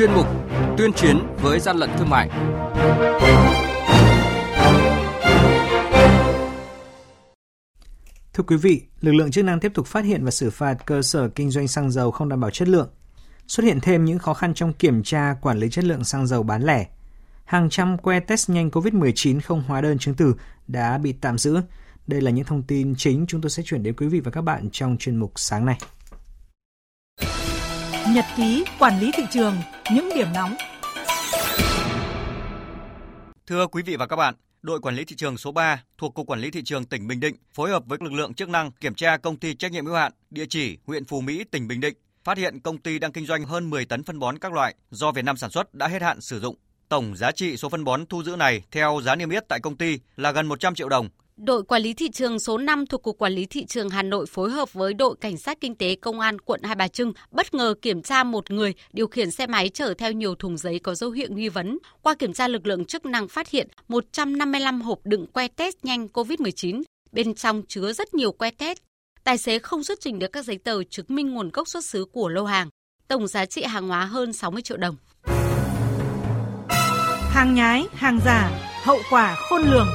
chuyên mục Tuyên chiến với gian lận thương mại. Thưa quý vị, lực lượng chức năng tiếp tục phát hiện và xử phạt cơ sở kinh doanh xăng dầu không đảm bảo chất lượng. Xuất hiện thêm những khó khăn trong kiểm tra quản lý chất lượng xăng dầu bán lẻ. Hàng trăm que test nhanh COVID-19 không hóa đơn chứng từ đã bị tạm giữ. Đây là những thông tin chính chúng tôi sẽ chuyển đến quý vị và các bạn trong chuyên mục sáng nay. Nhật ký quản lý thị trường, những điểm nóng. Thưa quý vị và các bạn, đội quản lý thị trường số 3 thuộc Cục Quản lý Thị trường tỉnh Bình Định phối hợp với lực lượng chức năng kiểm tra công ty trách nhiệm hữu hạn địa chỉ huyện Phú Mỹ, tỉnh Bình Định, phát hiện công ty đang kinh doanh hơn 10 tấn phân bón các loại do Việt Nam sản xuất đã hết hạn sử dụng. Tổng giá trị số phân bón thu giữ này theo giá niêm yết tại công ty là gần 100 triệu đồng, Đội Quản lý Thị trường số 5 thuộc Cục Quản lý Thị trường Hà Nội phối hợp với đội Cảnh sát Kinh tế Công an quận Hai Bà Trưng bất ngờ kiểm tra một người điều khiển xe máy chở theo nhiều thùng giấy có dấu hiệu nghi vấn. Qua kiểm tra lực lượng chức năng phát hiện 155 hộp đựng que test nhanh COVID-19. Bên trong chứa rất nhiều que test. Tài xế không xuất trình được các giấy tờ chứng minh nguồn gốc xuất xứ của lô hàng. Tổng giá trị hàng hóa hơn 60 triệu đồng. Hàng nhái, hàng giả, hậu quả khôn lường.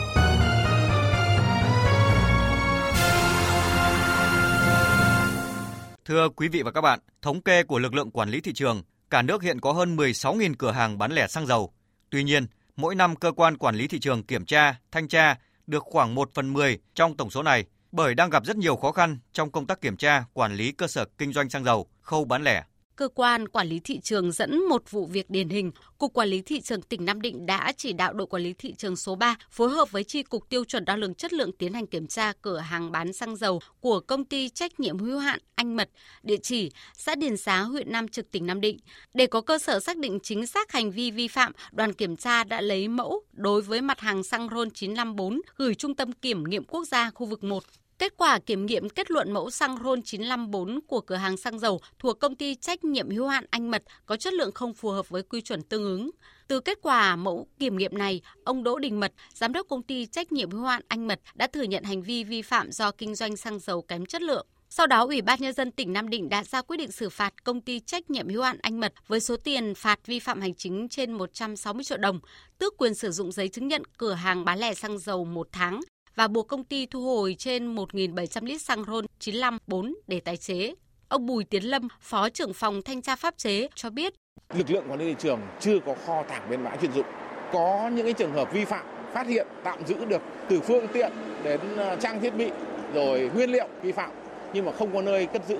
Thưa quý vị và các bạn, thống kê của lực lượng quản lý thị trường, cả nước hiện có hơn 16.000 cửa hàng bán lẻ xăng dầu. Tuy nhiên, mỗi năm cơ quan quản lý thị trường kiểm tra, thanh tra được khoảng 1 phần 10 trong tổng số này bởi đang gặp rất nhiều khó khăn trong công tác kiểm tra, quản lý cơ sở kinh doanh xăng dầu, khâu bán lẻ cơ quan quản lý thị trường dẫn một vụ việc điển hình, Cục Quản lý Thị trường tỉnh Nam Định đã chỉ đạo đội quản lý thị trường số 3 phối hợp với Tri Cục Tiêu chuẩn đo lường chất lượng tiến hành kiểm tra cửa hàng bán xăng dầu của công ty trách nhiệm hữu hạn Anh Mật, địa chỉ xã Điền Xá, huyện Nam Trực, tỉnh Nam Định. Để có cơ sở xác định chính xác hành vi vi phạm, đoàn kiểm tra đã lấy mẫu đối với mặt hàng xăng RON 954 gửi Trung tâm Kiểm nghiệm Quốc gia khu vực 1 Kết quả kiểm nghiệm kết luận mẫu xăng RON 954 của cửa hàng xăng dầu thuộc công ty trách nhiệm hữu hạn Anh Mật có chất lượng không phù hợp với quy chuẩn tương ứng. Từ kết quả mẫu kiểm nghiệm này, ông Đỗ Đình Mật, giám đốc công ty trách nhiệm hữu hạn Anh Mật đã thừa nhận hành vi vi phạm do kinh doanh xăng dầu kém chất lượng. Sau đó, Ủy ban nhân dân tỉnh Nam Định đã ra quyết định xử phạt công ty trách nhiệm hữu hạn Anh Mật với số tiền phạt vi phạm hành chính trên 160 triệu đồng, tước quyền sử dụng giấy chứng nhận cửa hàng bán lẻ xăng dầu một tháng và buộc công ty thu hồi trên 1.700 lít xăng RON 95-4 để tái chế. Ông Bùi Tiến Lâm, Phó trưởng phòng thanh tra pháp chế cho biết. Lực lượng quản lý thị trường chưa có kho tàng bên bãi chuyên dụng. Có những cái trường hợp vi phạm phát hiện tạm giữ được từ phương tiện đến ờ, trang thiết bị rồi nguyên liệu vi phạm nhưng mà không có nơi cất giữ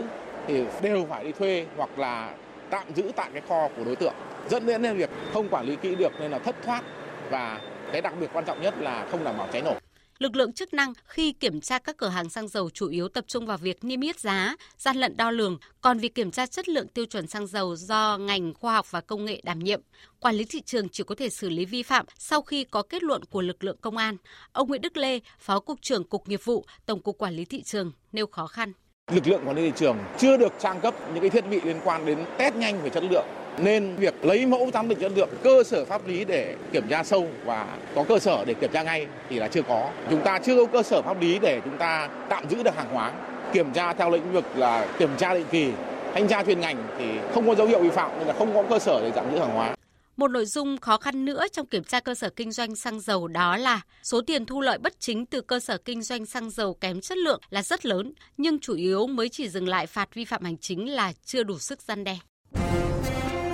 thì đều phải đi thuê hoặc là tạm giữ tại cái kho của đối tượng dẫn đến việc không quản lý kỹ được nên là thất thoát và cái đặc biệt quan trọng nhất là không đảm bảo cháy nổ. Lực lượng chức năng khi kiểm tra các cửa hàng xăng dầu chủ yếu tập trung vào việc niêm yết giá, gian lận đo lường, còn việc kiểm tra chất lượng tiêu chuẩn xăng dầu do ngành khoa học và công nghệ đảm nhiệm. Quản lý thị trường chỉ có thể xử lý vi phạm sau khi có kết luận của lực lượng công an. Ông Nguyễn Đức Lê, Phó cục trưởng Cục Nghiệp vụ, Tổng cục Quản lý thị trường nêu khó khăn. Lực lượng quản lý thị trường chưa được trang cấp những cái thiết bị liên quan đến test nhanh về chất lượng nên việc lấy mẫu giám định chất lượng cơ sở pháp lý để kiểm tra sâu và có cơ sở để kiểm tra ngay thì là chưa có. Chúng ta chưa có cơ sở pháp lý để chúng ta tạm giữ được hàng hóa. Kiểm tra theo lĩnh vực là kiểm tra định kỳ thanh tra chuyên ngành thì không có dấu hiệu vi phạm nên là không có cơ sở để tạm giữ hàng hóa. Một nội dung khó khăn nữa trong kiểm tra cơ sở kinh doanh xăng dầu đó là số tiền thu lợi bất chính từ cơ sở kinh doanh xăng dầu kém chất lượng là rất lớn, nhưng chủ yếu mới chỉ dừng lại phạt vi phạm hành chính là chưa đủ sức gian đe.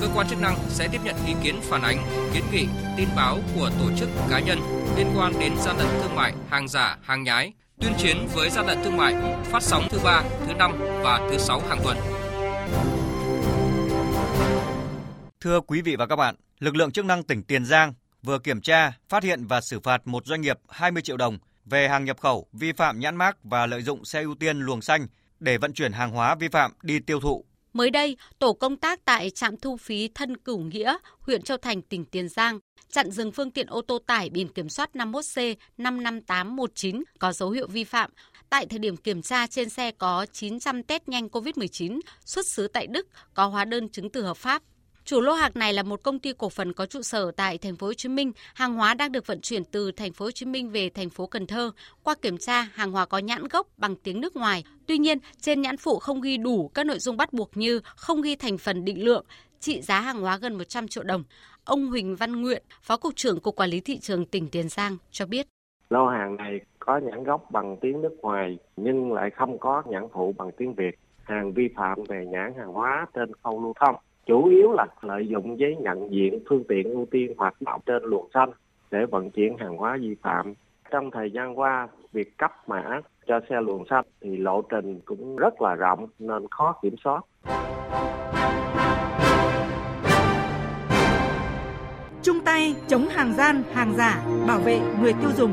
cơ quan chức năng sẽ tiếp nhận ý kiến phản ánh, kiến nghị, tin báo của tổ chức cá nhân liên quan đến gian lận thương mại, hàng giả, hàng nhái, tuyên chiến với gian lận thương mại, phát sóng thứ ba, thứ năm và thứ sáu hàng tuần. Thưa quý vị và các bạn, lực lượng chức năng tỉnh Tiền Giang vừa kiểm tra, phát hiện và xử phạt một doanh nghiệp 20 triệu đồng về hàng nhập khẩu vi phạm nhãn mác và lợi dụng xe ưu tiên luồng xanh để vận chuyển hàng hóa vi phạm đi tiêu thụ Mới đây, tổ công tác tại trạm thu phí Thân Cửu Nghĩa, huyện Châu Thành, tỉnh Tiền Giang chặn dừng phương tiện ô tô tải biển kiểm soát 51C 55819 có dấu hiệu vi phạm. Tại thời điểm kiểm tra trên xe có 900 test nhanh COVID-19 xuất xứ tại Đức có hóa đơn chứng từ hợp pháp. Chủ lô hàng này là một công ty cổ phần có trụ sở tại thành phố Hồ Chí Minh. Hàng hóa đang được vận chuyển từ thành phố Hồ Chí Minh về thành phố Cần Thơ. Qua kiểm tra, hàng hóa có nhãn gốc bằng tiếng nước ngoài. Tuy nhiên, trên nhãn phụ không ghi đủ các nội dung bắt buộc như không ghi thành phần định lượng, trị giá hàng hóa gần 100 triệu đồng. Ông Huỳnh Văn Nguyện, Phó Cục trưởng Cục Quản lý Thị trường tỉnh Tiền Giang cho biết. Lô hàng này có nhãn gốc bằng tiếng nước ngoài nhưng lại không có nhãn phụ bằng tiếng Việt. Hàng vi phạm về nhãn hàng hóa trên khâu lưu thông chủ yếu là lợi dụng giấy nhận diện phương tiện ưu tiên hoạt động trên luồng xanh để vận chuyển hàng hóa vi phạm. Trong thời gian qua, việc cấp mã cho xe luồng xanh thì lộ trình cũng rất là rộng nên khó kiểm soát. Chung tay chống hàng gian, hàng giả, bảo vệ người tiêu dùng.